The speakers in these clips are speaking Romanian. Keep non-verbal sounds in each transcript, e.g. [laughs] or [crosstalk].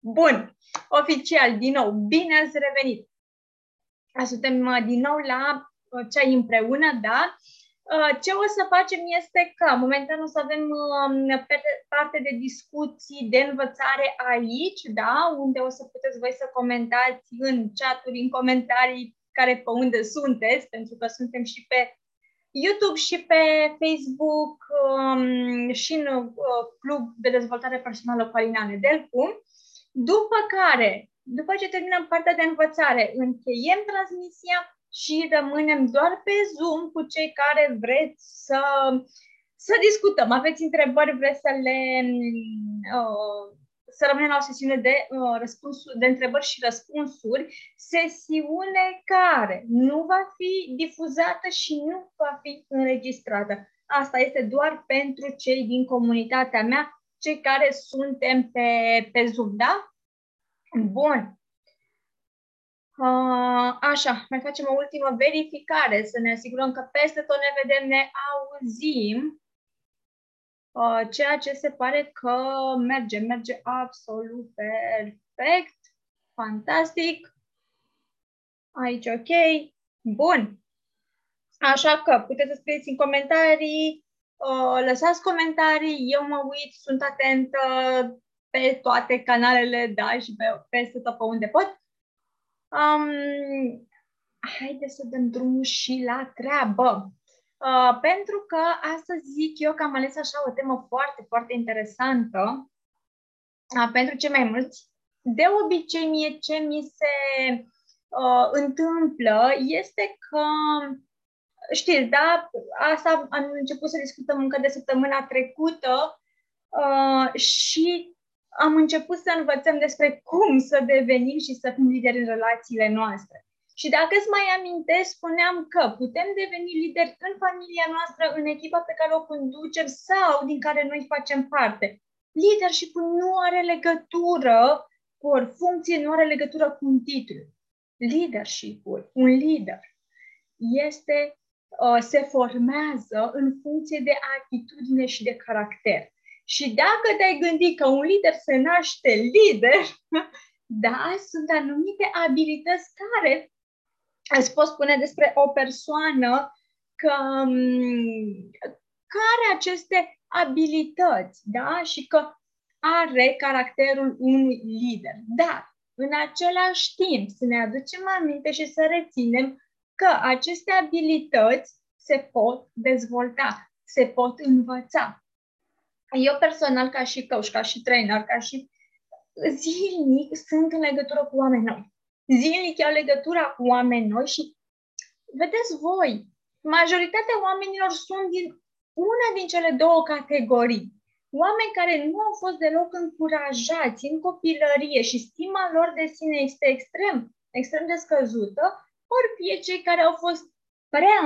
Bun, oficial, din nou, bine ați revenit! Suntem uh, din nou la uh, ceai împreună, da? Uh, ce o să facem este că, momentan o să avem um, parte de discuții, de învățare aici, da? Unde o să puteți voi să comentați în chaturi, în comentarii, care pe unde sunteți, pentru că suntem și pe YouTube și pe Facebook um, și în uh, Club de Dezvoltare Personală cu Alina Nedelcu. După care, după ce terminăm partea de învățare, încheiem transmisia și rămânem doar pe Zoom cu cei care vreți să, să discutăm. Aveți întrebări, vreți să le uh, să rămânem la o sesiune de, uh, răspunsuri, de întrebări și răspunsuri, sesiune care nu va fi difuzată și nu va fi înregistrată. Asta este doar pentru cei din comunitatea mea, cei care suntem pe, pe Zoom, da? Bun. Uh, așa, mai facem o ultimă verificare, să ne asigurăm că peste tot ne vedem, ne auzim. Uh, ceea ce se pare că merge, merge absolut perfect, fantastic. Aici ok, bun. Așa că puteți să scrieți în comentarii, uh, lăsați comentarii, eu mă uit, sunt atentă pe toate canalele, da, și pe, peste tot pe unde pot. Um, haideți să dăm drumul și la treabă. Uh, pentru că astăzi zic eu că am ales așa o temă foarte, foarte interesantă uh, pentru cei mai mulți. De obicei, mie ce mi se uh, întâmplă este că, știți, da, asta am început să discutăm încă de săptămâna trecută uh, și am început să învățăm despre cum să devenim și să fim lideri în relațiile noastre. Și dacă îți mai amintesc, spuneam că putem deveni lideri în familia noastră, în echipa pe care o conducem sau din care noi facem parte. Leadership nu are legătură cu o funcție, nu are legătură cu un titlu. Leadership-ul, un lider, este, uh, se formează în funcție de atitudine și de caracter. Și dacă te-ai gândit că un lider se naște lider, [laughs] da, sunt anumite abilități care îți pot spune despre o persoană că, mm, care are aceste abilități, da? Și că are caracterul unui lider. Dar, în același timp, să ne aducem aminte și să reținem că aceste abilități se pot dezvolta, se pot învăța. Eu personal, ca și coach, ca și trainer, ca și zilnic, sunt în legătură cu oameni noi zilnic au legătura cu oameni noi și vedeți voi, majoritatea oamenilor sunt din una din cele două categorii. Oameni care nu au fost deloc încurajați în copilărie și stima lor de sine este extrem, extrem de scăzută, ori fie cei care au fost prea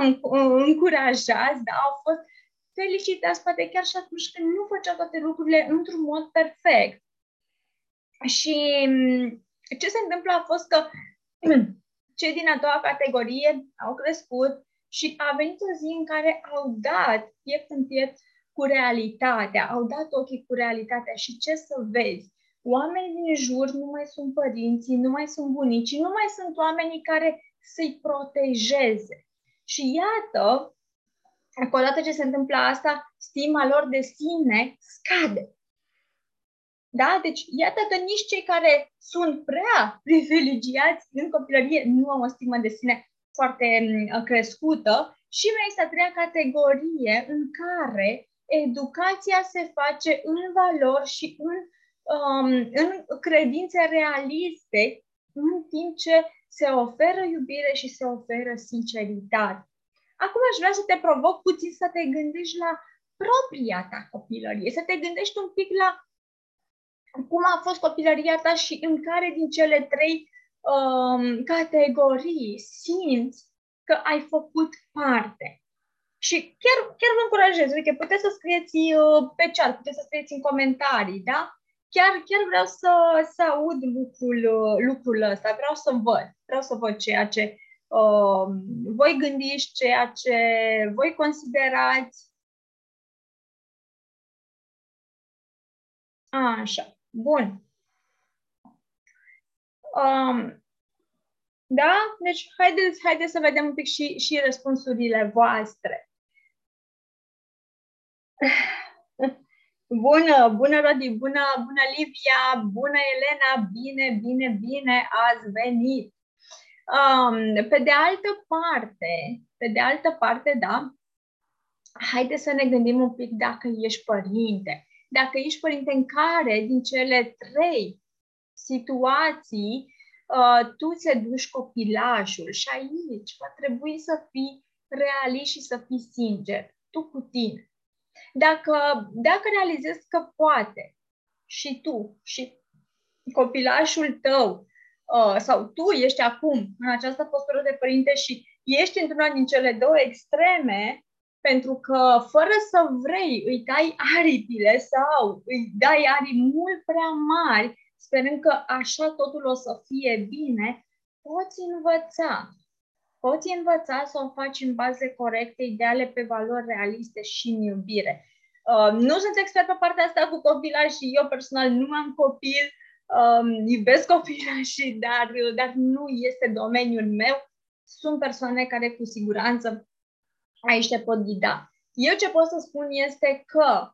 încurajați, da, au fost felicitați, poate chiar și atunci când nu făceau toate lucrurile într-un mod perfect. Și ce se întâmplă a fost că cei din a doua categorie au crescut și a venit o zi în care au dat piept în piept cu realitatea, au dat ochii cu realitatea și ce să vezi? Oamenii din jur nu mai sunt părinții, nu mai sunt bunicii, nu mai sunt oamenii care să-i protejeze. Și iată, odată ce se întâmplă asta, stima lor de sine scade. Da? Deci, iată că nici cei care sunt prea privilegiați în copilărie nu au o stimă de sine foarte mm, crescută și mai este a treia categorie în care educația se face în valori și în, um, în credințe realiste, în timp ce se oferă iubire și se oferă sinceritate. Acum aș vrea să te provoc puțin să te gândești la propria ta copilărie, să te gândești un pic la cum a fost copilăria ta și în care din cele trei um, categorii simți că ai făcut parte. Și chiar, chiar vă încurajez, uite, puteți să scrieți uh, pe chat, puteți să scrieți în comentarii, da? Chiar, chiar vreau să, să aud lucrul, uh, lucrul ăsta, vreau să văd, vreau să văd ceea ce uh, voi gândiți, ceea ce voi considerați. Așa. Bun. Um, da? Deci, haideți, haideți să vedem un pic și, și răspunsurile voastre. Bună, bună Rodi, bună, bună Livia, bună Elena, bine, bine, bine ați venit. Um, pe de altă parte, pe de altă parte, da, haide să ne gândim un pic dacă ești părinte. Dacă ești părinte în care din cele trei situații uh, tu ți duci copilajul și aici va trebui să fii realist și să fii sincer, tu cu tine. Dacă, dacă realizezi că poate și tu și copilașul tău uh, sau tu ești acum în această postură de părinte și ești într-una din cele două extreme, pentru că fără să vrei îi dai aripile sau îi dai aripi mult prea mari, sperând că așa totul o să fie bine, poți învăța. Poți învăța să o faci în baze corecte, ideale, pe valori realiste și în iubire. Uh, nu sunt expert pe partea asta cu copila și eu personal nu am copil, um, iubesc copilașii, [laughs] dar, dar nu este domeniul meu. Sunt persoane care cu siguranță aici te pot ghida. Eu ce pot să spun este că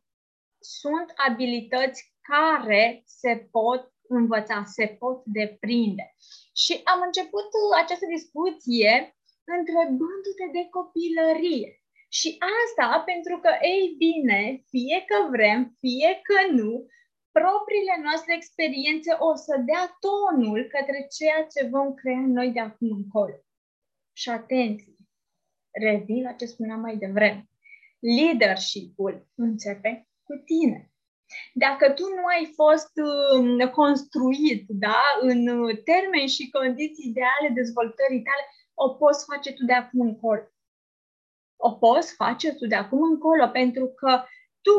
sunt abilități care se pot învăța, se pot deprinde. Și am început această discuție întrebându-te de copilărie. Și asta pentru că, ei bine, fie că vrem, fie că nu, propriile noastre experiențe o să dea tonul către ceea ce vom crea noi de acum încolo. Și atenție, revin la ce spuneam mai devreme. Leadership-ul începe cu tine. Dacă tu nu ai fost uh, construit da, în termeni și condiții ideale dezvoltării tale, o poți face tu de acum încolo o poți face tu de acum încolo, pentru că tu,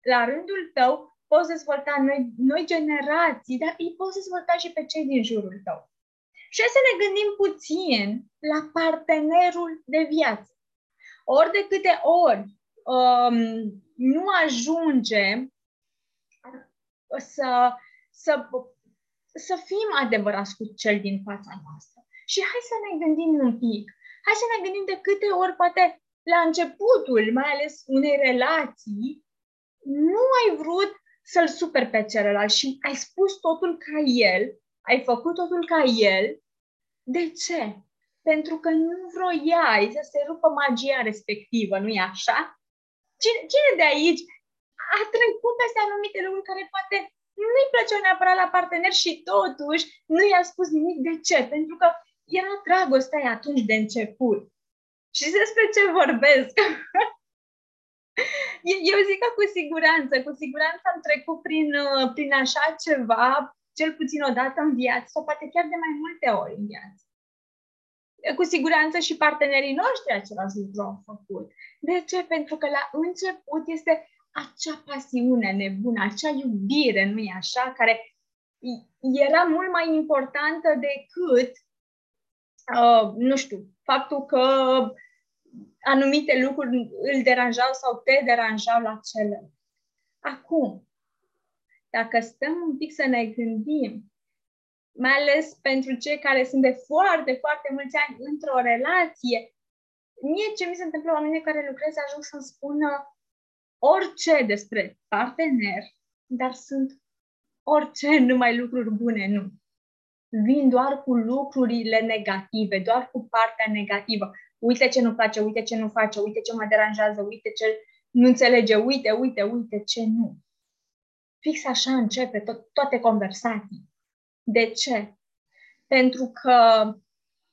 la rândul tău, poți dezvolta noi, noi generații, dar îi poți dezvolta și pe cei din jurul tău. Și să ne gândim puțin la partenerul de viață. Ori de câte ori um, nu ajunge să, să, să fim adevărați cu cel din fața noastră. Și hai să ne gândim un pic. Hai să ne gândim de câte ori poate la începutul, mai ales unei relații, nu ai vrut să-l super pe celălalt și ai spus totul ca el, ai făcut totul ca el. De ce? Pentru că nu vroiai să se rupă magia respectivă, nu-i așa? Cine, cine de aici a trecut peste anumite lucruri care poate nu-i plăceau neapărat la partener și totuși nu i-a spus nimic. De ce? Pentru că era dragostea atunci de început. Și despre ce vorbesc? [laughs] Eu zic că cu siguranță, cu siguranță am trecut prin, uh, prin așa ceva, cel puțin o dată în viață, sau poate chiar de mai multe ori în viață. Cu siguranță și partenerii noștri același lucru au făcut. De ce? Pentru că la început este acea pasiune nebună, acea iubire, nu-i așa, care era mult mai importantă decât, uh, nu știu, faptul că anumite lucruri îl deranjau sau te deranjau la celălalt. Acum, dacă stăm un pic să ne gândim, mai ales pentru cei care sunt de foarte, foarte mulți ani într-o relație, mie ce mi se întâmplă oamenii care lucrez ajung să-mi spună orice despre partener, dar sunt orice, numai lucruri bune, nu. Vin doar cu lucrurile negative, doar cu partea negativă uite ce nu place, uite ce nu face, uite ce mă deranjează, uite ce nu înțelege, uite, uite, uite ce nu. Fix așa începe to- toate conversații. De ce? Pentru că,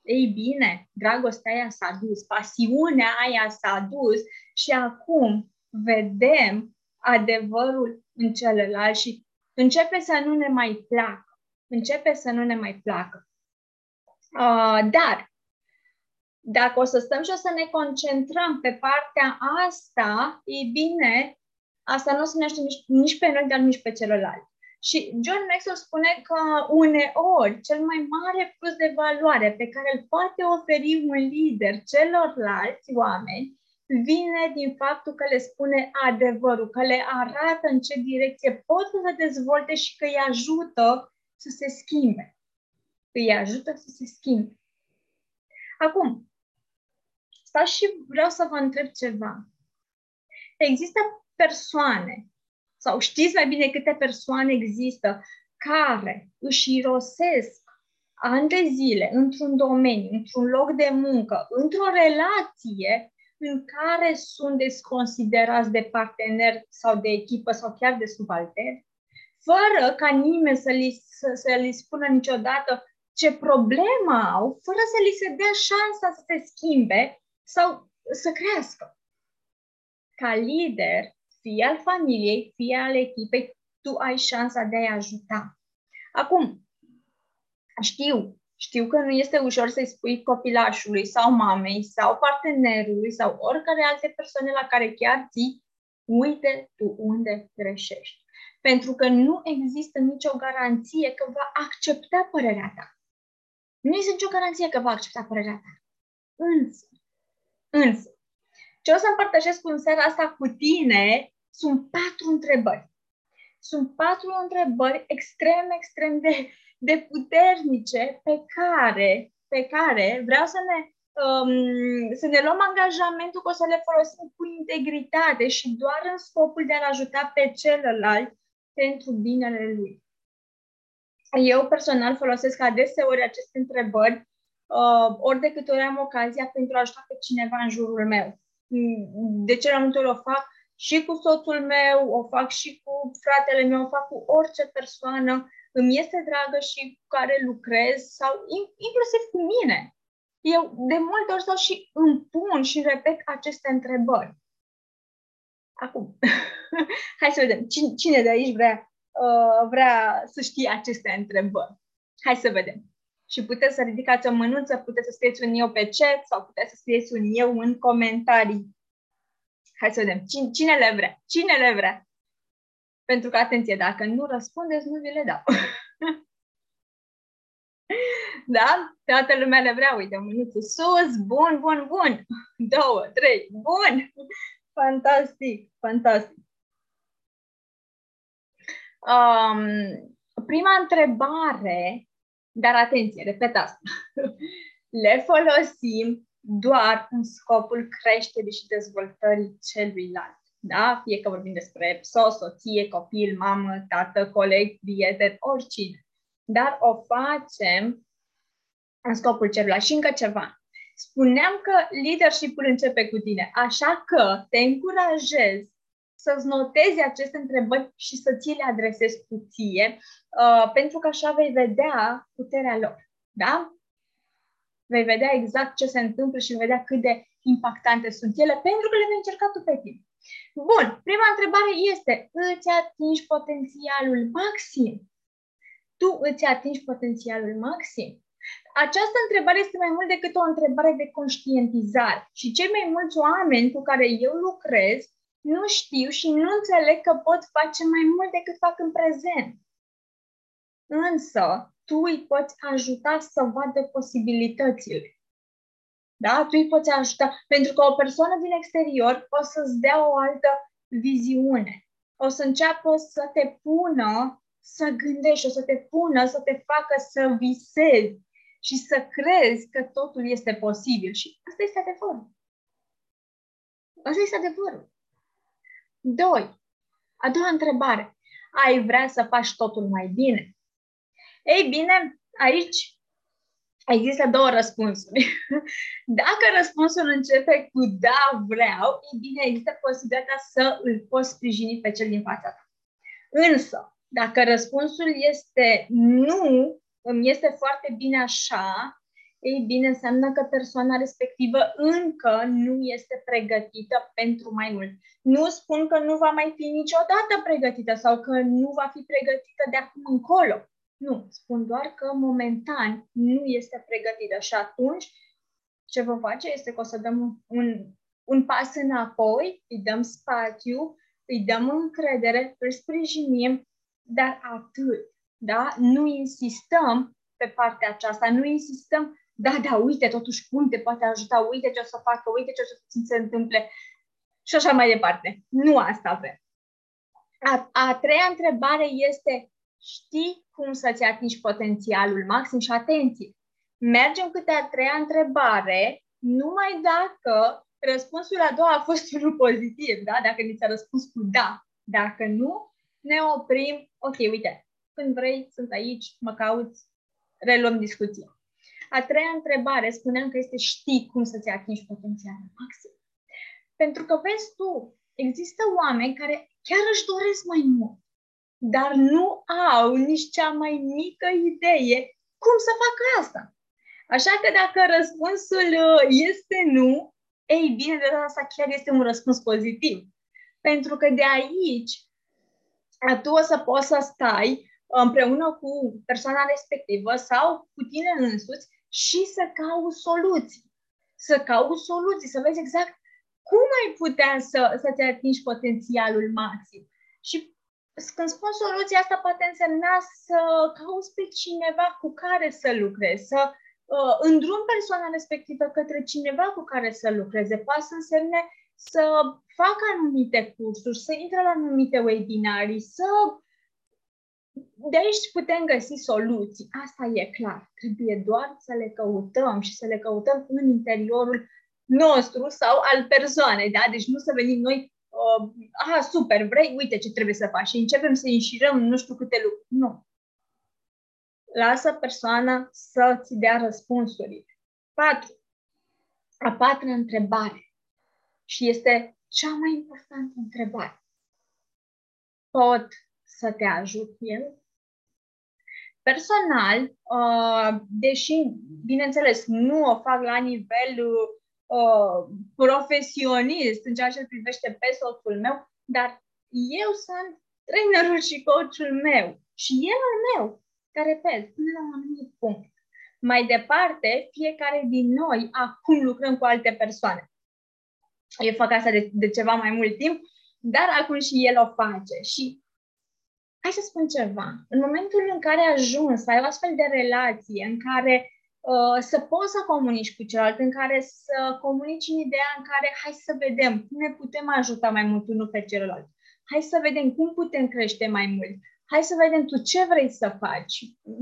ei bine, dragostea aia s-a dus, pasiunea aia s-a dus și acum vedem adevărul în celălalt și începe să nu ne mai placă. Începe să nu ne mai placă. Uh, dar dacă o să stăm și o să ne concentrăm pe partea asta, e bine, asta nu o să ne aștept nici, nici pe noi, dar nici pe celălalt. Și John Maxwell spune că uneori cel mai mare plus de valoare pe care îl poate oferi un lider celorlalți oameni vine din faptul că le spune adevărul, că le arată în ce direcție pot să se dezvolte și că îi ajută să se schimbe. îi ajută să se schimbe. Acum, stau și vreau să vă întreb ceva. Există persoane, sau știți mai bine câte persoane există, care își irosesc ani de zile într-un domeniu, într-un loc de muncă, într-o relație în care sunt desconsiderați de partener sau de echipă sau chiar de subalteri, fără ca nimeni să li, să, să li spună niciodată ce problemă au, fără să li se dea șansa să se schimbe sau să crească. Ca lider, fie al familiei, fie al echipei, tu ai șansa de a-i ajuta. Acum, știu, știu că nu este ușor să-i spui copilașului sau mamei sau partenerului sau oricare alte persoane la care chiar ții, uite tu unde greșești. Pentru că nu există nicio garanție că va accepta părerea ta. Nu există nicio garanție că va accepta părerea ta. Însă, însă, ce o să împărtășesc în seara asta cu tine sunt patru întrebări. Sunt patru întrebări extrem, extrem de, de puternice pe care, pe care vreau să ne, um, să ne luăm angajamentul că o să le folosim cu integritate și doar în scopul de a ajuta pe celălalt pentru binele lui. Eu personal folosesc adeseori aceste întrebări uh, ori de câte ori am ocazia pentru a ajuta pe cineva în jurul meu. De ce la multe ori o fac și cu soțul meu, o fac și cu fratele meu, o fac cu orice persoană îmi este dragă și cu care lucrez sau inclusiv cu mine. Eu de multe ori stau și îmi pun și repet aceste întrebări. Acum, [laughs] hai să vedem. Cine, cine de aici vrea, uh, vrea să știe aceste întrebări? Hai să vedem. Și puteți să ridicați o mânuță, puteți să scrieți un eu pe chat sau puteți să scrieți un eu în comentarii. Hai să vedem. Cine, cine le vrea? Cine le vrea? Pentru că, atenție, dacă nu răspundeți, nu vi le dau. [laughs] da? Toată lumea le vrea. Uite, mânuță sus. Bun, bun, bun. Două, trei. Bun. Fantastic, fantastic. Um, prima întrebare, dar atenție, repet asta. [laughs] Le folosim doar în scopul creșterii și dezvoltării celuilalt. Da? Fie că vorbim despre soț, soție, copil, mamă, tată, coleg, prieten, oricine. Dar o facem în scopul celuilalt. Și încă ceva. Spuneam că leadership-ul începe cu tine, așa că te încurajez să-ți notezi aceste întrebări și să ți le adresezi cu ție, uh, pentru că așa vei vedea puterea lor. Da? Vei vedea exact ce se întâmplă și vei vedea cât de impactante sunt ele, pentru că le vei încerca tu pe tine. Bun, prima întrebare este, îți atingi potențialul maxim? Tu îți atingi potențialul maxim? Această întrebare este mai mult decât o întrebare de conștientizare și cei mai mulți oameni cu care eu lucrez nu știu și nu înțeleg că pot face mai mult decât fac în prezent. Însă, tu îi poți ajuta să vadă posibilitățile. Da? Tu îi poți ajuta. Pentru că o persoană din exterior o să-ți dea o altă viziune. O să înceapă să te pună să gândești, o să te pună să te facă să visezi și să crezi că totul este posibil. Și asta este adevărul. Asta este adevărul. Doi. A doua întrebare. Ai vrea să faci totul mai bine? Ei bine, aici Există două răspunsuri. [laughs] Dacă răspunsul începe cu da, vreau, e bine, există posibilitatea să îl poți sprijini pe cel din fața ta. Însă, dacă răspunsul este nu, îmi este foarte bine așa, ei bine, înseamnă că persoana respectivă încă nu este pregătită pentru mai mult. Nu spun că nu va mai fi niciodată pregătită sau că nu va fi pregătită de acum încolo. Nu, spun doar că momentan nu este pregătită și atunci ce vom face este că o să dăm un, un pas înapoi, îi dăm spațiu, îi dăm încredere, îl sprijinim, dar atât. Da? Nu insistăm pe partea aceasta, nu insistăm, da, da, uite, totuși cum te poate ajuta, uite ce o să facă, uite ce o să se întâmple și așa mai departe. Nu asta avem. A, a treia întrebare este știi cum să-ți atingi potențialul maxim și atenție. Mergem câte a treia întrebare, numai dacă răspunsul la a doua a fost [laughs] unul pozitiv, da? Dacă ni s-a răspuns cu da. Dacă nu, ne oprim. Ok, uite, când vrei, sunt aici, mă cauți, reluăm discuția. A treia întrebare, spuneam că este știi cum să-ți atingi potențialul maxim. Pentru că vezi tu, există oameni care chiar își doresc mai mult, dar nu au nici cea mai mică idee cum să facă asta. Așa că dacă răspunsul uh, este nu, ei bine, de data asta chiar este un răspuns pozitiv. Pentru că de aici tu o să poți să stai împreună cu persoana respectivă sau cu tine însuți și să cauți soluții. Să cauți soluții, să vezi exact cum ai putea să, să-ți atingi potențialul maxim. Și când spun soluția asta, poate însemna să cauți pe cineva cu care să lucrezi, să uh, îndrum persoana respectivă către cineva cu care să lucreze. Poate să însemne să facă anumite cursuri, să intre la anumite webinarii, să de aici putem găsi soluții. Asta e clar. Trebuie doar să le căutăm și să le căutăm în interiorul nostru sau al persoanei, da? Deci nu să venim noi, uh, aha, super, vrei, uite ce trebuie să faci și începem să înșirăm nu știu câte lucruri. Nu. Lasă persoana să-ți dea răspunsuri. Patru. A patra întrebare. Și este cea mai importantă întrebare. Pot să te ajut eu? Personal, uh, deși, bineînțeles, nu o fac la nivel uh, profesionist în ceea ce privește pe soțul meu, dar eu sunt trainerul și coachul meu și el al meu, care repet, până la un anumit punct. Mai departe, fiecare din noi acum lucrăm cu alte persoane. Eu fac asta de, de ceva mai mult timp, dar acum și el o face. Și hai să spun ceva. În momentul în care ajungi să ai o astfel de relație în care uh, să poți să comunici cu celălalt, în care să comunici în ideea în care hai să vedem cum ne putem ajuta mai mult unul pe celălalt. Hai să vedem cum putem crește mai mult. Hai să vedem tu ce vrei să faci.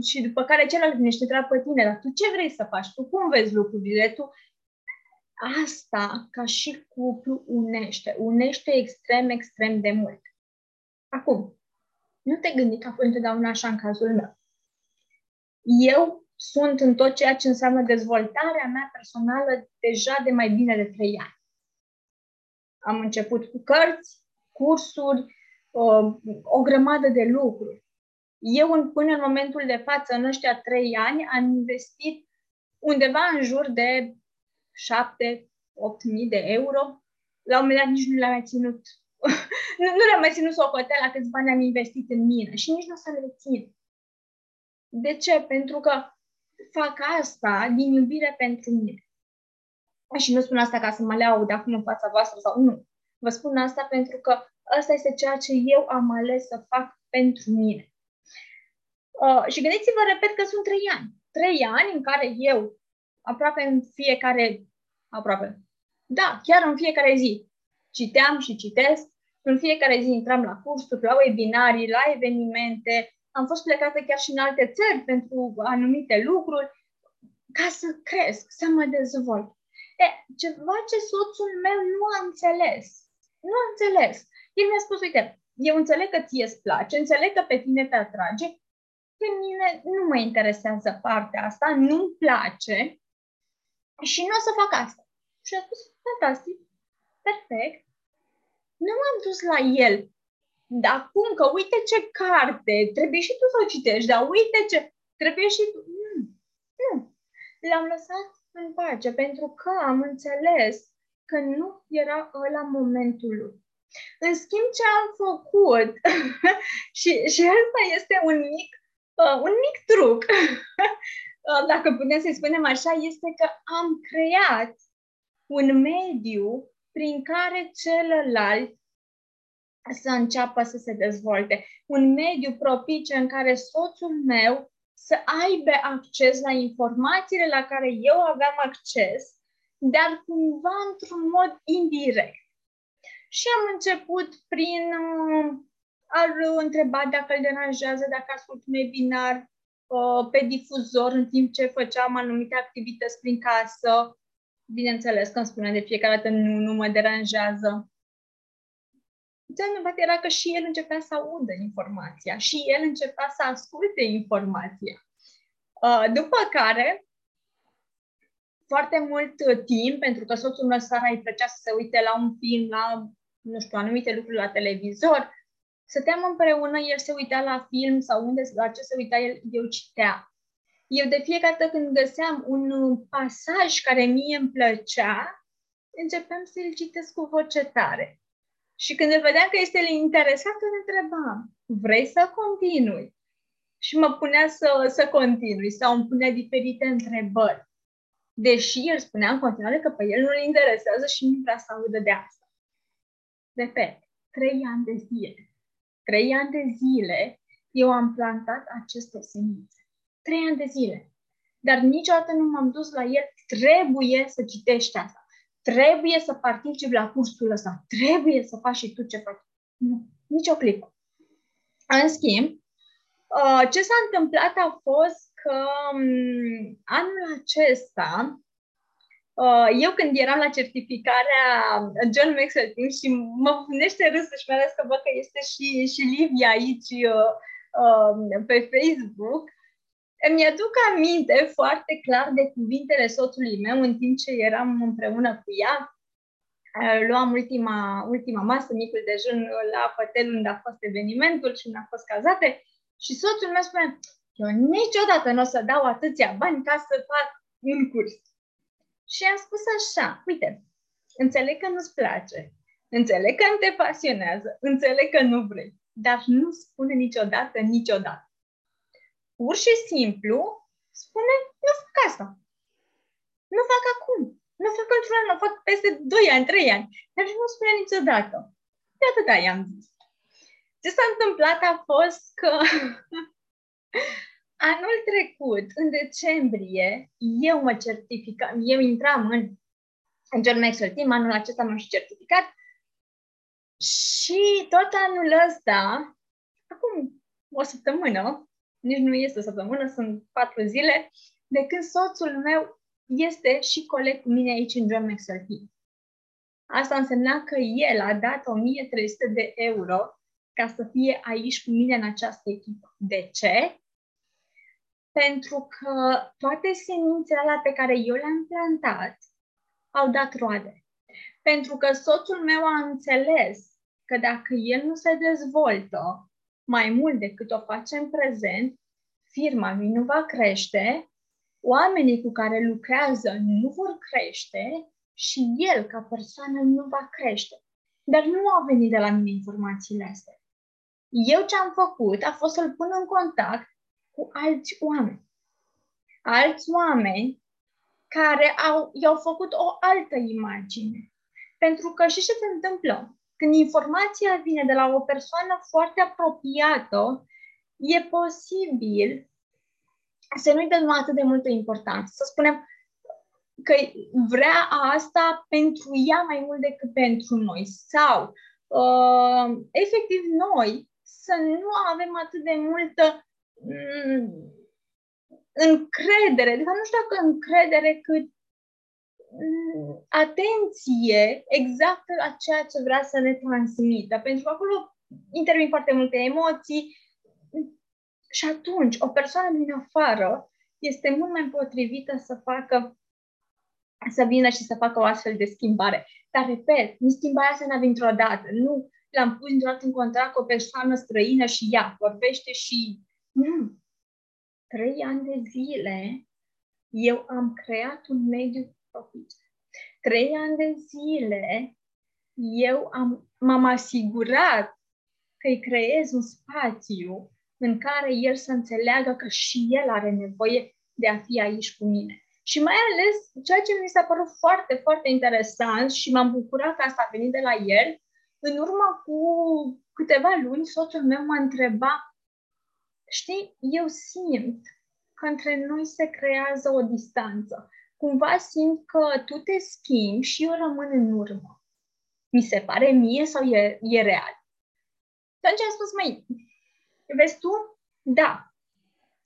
Și după care celălalt vine și te întreabă pe tine, dar tu ce vrei să faci? Tu cum vezi lucrurile? Tu asta, ca și cuplu, unește. Unește extrem, extrem de mult. Acum, nu te gândi că a fost întotdeauna așa în cazul meu. Eu sunt în tot ceea ce înseamnă dezvoltarea mea personală deja de mai bine de trei ani. Am început cu cărți, cursuri, o, o grămadă de lucruri. Eu, până în momentul de față, în ăștia trei ani, am investit undeva în jur de 7 8 mii de euro. La un moment dat nici nu le-am mai ținut [laughs] nu, nu le-am mai ținut la câți bani am investit în mine și nici nu o să le țin. De ce? Pentru că fac asta din iubire pentru mine. Și nu spun asta ca să mă laud acum în fața voastră sau nu. Vă spun asta pentru că asta este ceea ce eu am ales să fac pentru mine. Uh, și gândiți-vă, repet, că sunt trei ani. Trei ani în care eu, aproape în fiecare, aproape, da, chiar în fiecare zi, citeam și citesc, în fiecare zi intram la cursuri, la webinarii, la evenimente, am fost plecată chiar și în alte țări pentru anumite lucruri, ca să cresc, să mă dezvolt. E, ceva ce soțul meu nu a înțeles. Nu a înțeles. El mi-a spus, uite, eu înțeleg că ție îți place, înțeleg că pe tine te atrage, pe mine nu mă interesează partea asta, nu-mi place și nu o să fac asta. Și a spus, fantastic, perfect, nu m-am dus la el. Dar cum? Că uite ce carte, trebuie și tu să o citești, dar uite ce, trebuie și tu. Nu, nu. L-am lăsat în pace pentru că am înțeles că nu era ăla momentul lui. În schimb, ce am făcut, [laughs] și, și asta este un mic, uh, un mic truc, [laughs] uh, dacă putem să-i spunem așa, este că am creat un mediu prin care celălalt să înceapă să se dezvolte. Un mediu propice în care soțul meu să aibă acces la informațiile la care eu aveam acces, dar cumva într-un mod indirect. Și am început prin uh, ar întreba dacă îl deranjează, dacă ascult un webinar uh, pe difuzor în timp ce făceam anumite activități prin casă. Bineînțeles că îmi spunea de fiecare dată nu, nu mă deranjează. Ce am era că și el începea să audă informația și el începea să asculte informația. Uh, după care, foarte mult timp, pentru că soțul meu seara îi plăcea să se uite la un film, la, nu știu, anumite lucruri la televizor, stăteam împreună, el se uita la film sau unde, la ce se uita el, eu citea. Eu de fiecare dată când găseam un pasaj care mie îmi plăcea, începeam să-l citesc cu voce tare. Și când îl vedeam că este interesat, îl întrebam, vrei să continui? Și mă punea să, să continui sau îmi punea diferite întrebări. Deși el spunea în continuare că pe el nu-l interesează și nu vrea să audă de asta. Repet, trei ani de zile trei ani de zile, eu am plantat aceste semințe. Trei ani de zile. Dar niciodată nu m-am dus la el, trebuie să citești asta. Trebuie să participi la cursul ăsta. Trebuie să faci și tu ce faci. Nu, nici o clipă. În schimb, uh, ce s-a întâmplat a fost că um, anul acesta Uh, eu când eram la certificarea John Maxwell Team și mă punește râsul și mai ales că văd că este și, și Livia aici uh, uh, pe Facebook, îmi aduc aminte foarte clar de cuvintele soțului meu în timp ce eram împreună cu ea. Uh, luam ultima, ultima masă, micul dejun la hotelul unde a fost evenimentul și unde a fost cazate și soțul meu spune eu niciodată nu o să dau atâția bani ca să fac un curs. Și am spus așa, uite, înțeleg că nu-ți place, înțeleg că nu te pasionează, înțeleg că nu vrei, dar nu spune niciodată, niciodată. Pur și simplu spune, nu fac asta. Nu fac acum. Nu fac într-un an, nu fac peste 2 ani, 3 ani. Dar nu spune niciodată. De atâta i-am zis. Ce s-a întâmplat a fost că [laughs] Anul trecut, în decembrie, eu mă certificam, eu intram în, în John Maxwell Team, anul acesta m-am și certificat și tot anul ăsta, acum o săptămână, nici nu este o săptămână, sunt patru zile, de când soțul meu este și coleg cu mine aici în John Maxwell Team. Asta însemna că el a dat 1300 de euro ca să fie aici cu mine în această echipă. De ce? pentru că toate semințele alea pe care eu le-am plantat au dat roade. Pentru că soțul meu a înțeles că dacă el nu se dezvoltă mai mult decât o face în prezent, firma lui nu va crește, oamenii cu care lucrează nu vor crește și el, ca persoană, nu va crește. Dar nu au venit de la mine informațiile astea. Eu ce am făcut a fost să-l pun în contact cu alți oameni. Alți oameni care au, i-au făcut o altă imagine. Pentru că și ce se întâmplă? Când informația vine de la o persoană foarte apropiată, e posibil să nu-i dăm atât de multă importanță. Să spunem că vrea asta pentru ea mai mult decât pentru noi. Sau, uh, efectiv, noi să nu avem atât de multă Mm, încredere, de fapt nu știu dacă încredere, cât mm, atenție exact la ceea ce vrea să ne transmită. Pentru că acolo intervin foarte multe emoții și atunci o persoană din afară este mult mai potrivită să facă să vină și să facă o astfel de schimbare. Dar, repet, nu schimbarea asta n-a venit dată. Nu l-am pus într-o în contract cu o persoană străină și ea vorbește și nu. Trei ani de zile eu am creat un mediu propice. Trei ani de zile eu am, m-am asigurat că îi creez un spațiu în care el să înțeleagă că și el are nevoie de a fi aici cu mine. Și mai ales, ceea ce mi s-a părut foarte, foarte interesant și m-am bucurat că asta a venit de la el, în urmă cu câteva luni, soțul meu m-a întrebat știi, eu simt că între noi se creează o distanță. Cumva simt că tu te schimbi și eu rămân în urmă. Mi se pare mie sau e, e real? atunci am spus, măi, vezi tu? Da.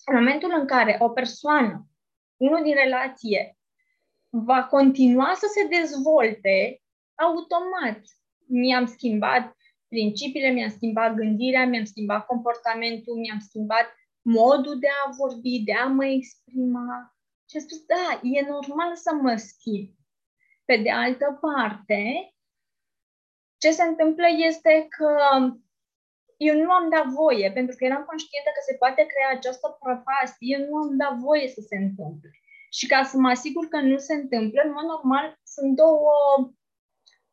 În momentul în care o persoană, unul din relație, va continua să se dezvolte, automat mi-am schimbat principiile, mi-am schimbat gândirea, mi-am schimbat comportamentul, mi-am schimbat modul de a vorbi, de a mă exprima. Și am spus, da, e normal să mă schimb. Pe de altă parte, ce se întâmplă este că eu nu am dat voie, pentru că eram conștientă că se poate crea această prăpastie, eu nu am dat voie să se întâmple. Și ca să mă asigur că nu se întâmplă, în mod normal, sunt două,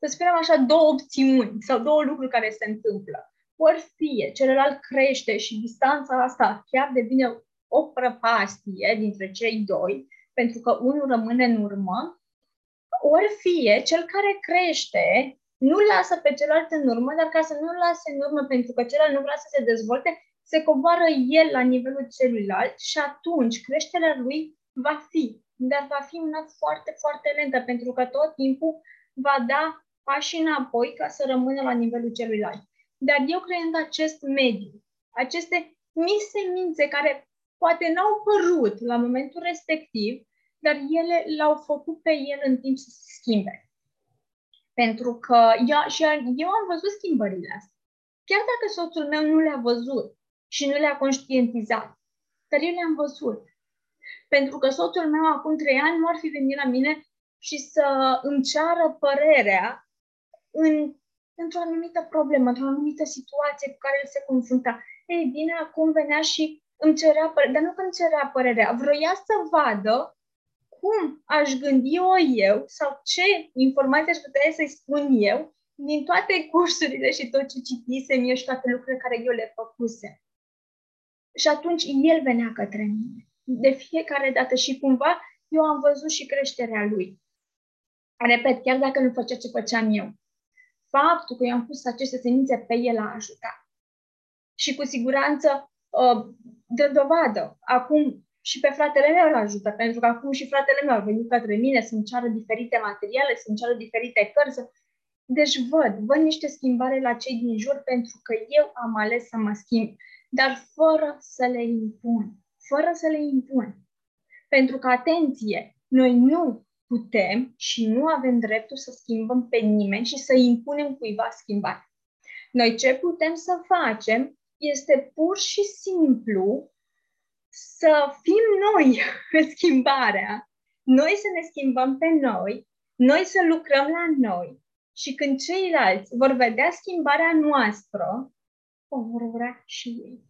să spunem așa, două opțiuni sau două lucruri care se întâmplă. Ori fie celălalt crește și distanța asta chiar devine o prăpastie dintre cei doi, pentru că unul rămâne în urmă, ori fie cel care crește nu lasă pe celălalt în urmă, dar ca să nu lase în urmă pentru că celălalt nu vrea să se dezvolte, se coboară el la nivelul celuilalt și atunci creșterea lui va fi, dar va fi una foarte, foarte lentă, pentru că tot timpul va da pași înapoi ca să rămână la nivelul celuilalt. Dar eu creând acest mediu, aceste mici semințe care poate n-au părut la momentul respectiv, dar ele l-au făcut pe el în timp să se schimbe. Pentru că eu, și eu am văzut schimbările astea. Chiar dacă soțul meu nu le-a văzut și nu le-a conștientizat, dar eu le-am văzut. Pentru că soțul meu acum trei ani nu ar fi venit la mine și să îmi ceară părerea în, într-o anumită problemă, într-o anumită situație cu care el se confrunta. Ei bine, acum venea și îmi cerea părerea, dar nu că îmi cerea părerea, vroia să vadă cum aș gândi o eu sau ce informații aș putea să-i spun eu din toate cursurile și tot ce citisem eu și toate lucrurile care eu le făcusem. Și atunci el venea către mine. De fiecare dată și cumva eu am văzut și creșterea lui. Repet, chiar dacă nu făcea ce făceam eu. Faptul că eu am pus aceste semințe pe el a ajutat. Și cu siguranță uh, de dovadă. Acum și pe fratele meu îl ajută, pentru că acum și fratele meu a venit către mine să-mi ceară diferite materiale, să-mi ceară diferite cărți. Deci văd, văd niște schimbare la cei din jur pentru că eu am ales să mă schimb, dar fără să le impun, fără să le impun. Pentru că, atenție, noi nu putem și nu avem dreptul să schimbăm pe nimeni și să impunem cuiva schimbare. Noi ce putem să facem este pur și simplu să fim noi [laughs] în schimbarea, noi să ne schimbăm pe noi, noi să lucrăm la noi. Și când ceilalți vor vedea schimbarea noastră, o vor vrea și ei.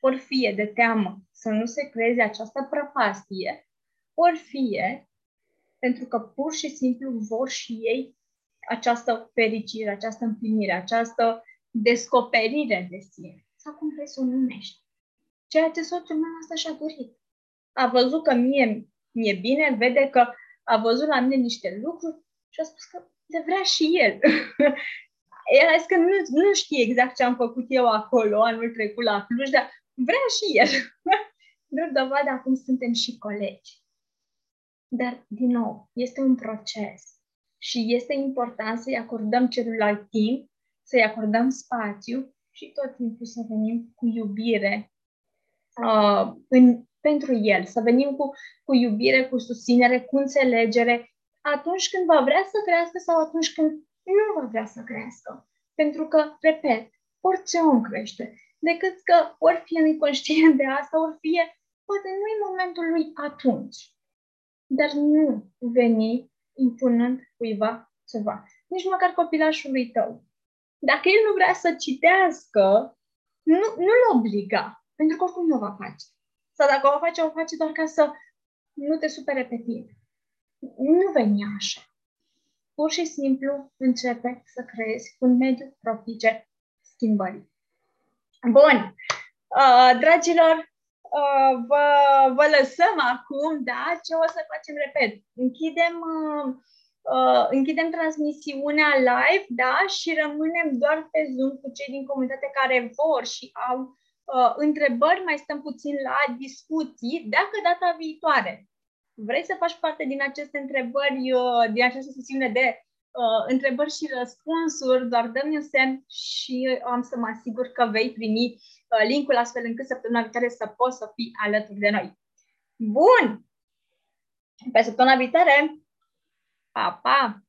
Ori fie de teamă să nu se creeze această prăpastie, ori fie pentru că pur și simplu vor și ei această fericire, această împlinire, această descoperire de sine, sau cum vrei să o numești ceea ce soțul meu asta și-a dorit. A văzut că mie mi-e bine, vede că a văzut la mine niște lucruri și a spus că le vrea și el. [laughs] el a zis că nu, nu știe exact ce am făcut eu acolo anul trecut la Cluj, dar vrea și el. [laughs] Drept dovadă, acum suntem și colegi. Dar, din nou, este un proces și este important să-i acordăm celuilalt timp, să-i acordăm spațiu și tot timpul să venim cu iubire uh, în, pentru el, să venim cu, cu iubire, cu susținere, cu înțelegere, atunci când va vrea să crească sau atunci când nu va vrea să crească. Pentru că, repet, orice om crește, decât că ori fie nu conștient de asta, ori fie poate nu e momentul lui atunci. Dar nu veni impunând cuiva ceva. Nici măcar copilașului tău. Dacă el nu vrea să citească, nu, nu-l obliga. Pentru că oricum nu o va face. Sau dacă o face, o face doar ca să nu te supere pe tine. Nu veni așa. Pur și simplu începe să creezi un mediu propice schimbării. Bun. Uh, dragilor, uh, vă, vă lăsăm acum, da? Ce o să facem? Repet, închidem, uh, uh, închidem transmisiunea live, da? Și rămânem doar pe Zoom cu cei din comunitate care vor și au uh, întrebări, mai stăm puțin la discuții, dacă data viitoare vrei să faci parte din aceste întrebări, uh, din această sesiune de uh, întrebări și răspunsuri, doar dă-mi un semn și am să mă asigur că vei primi uh, linkul astfel încât săptămâna viitoare să poți să fii alături de noi. Bun! Pe săptămâna viitoare! apa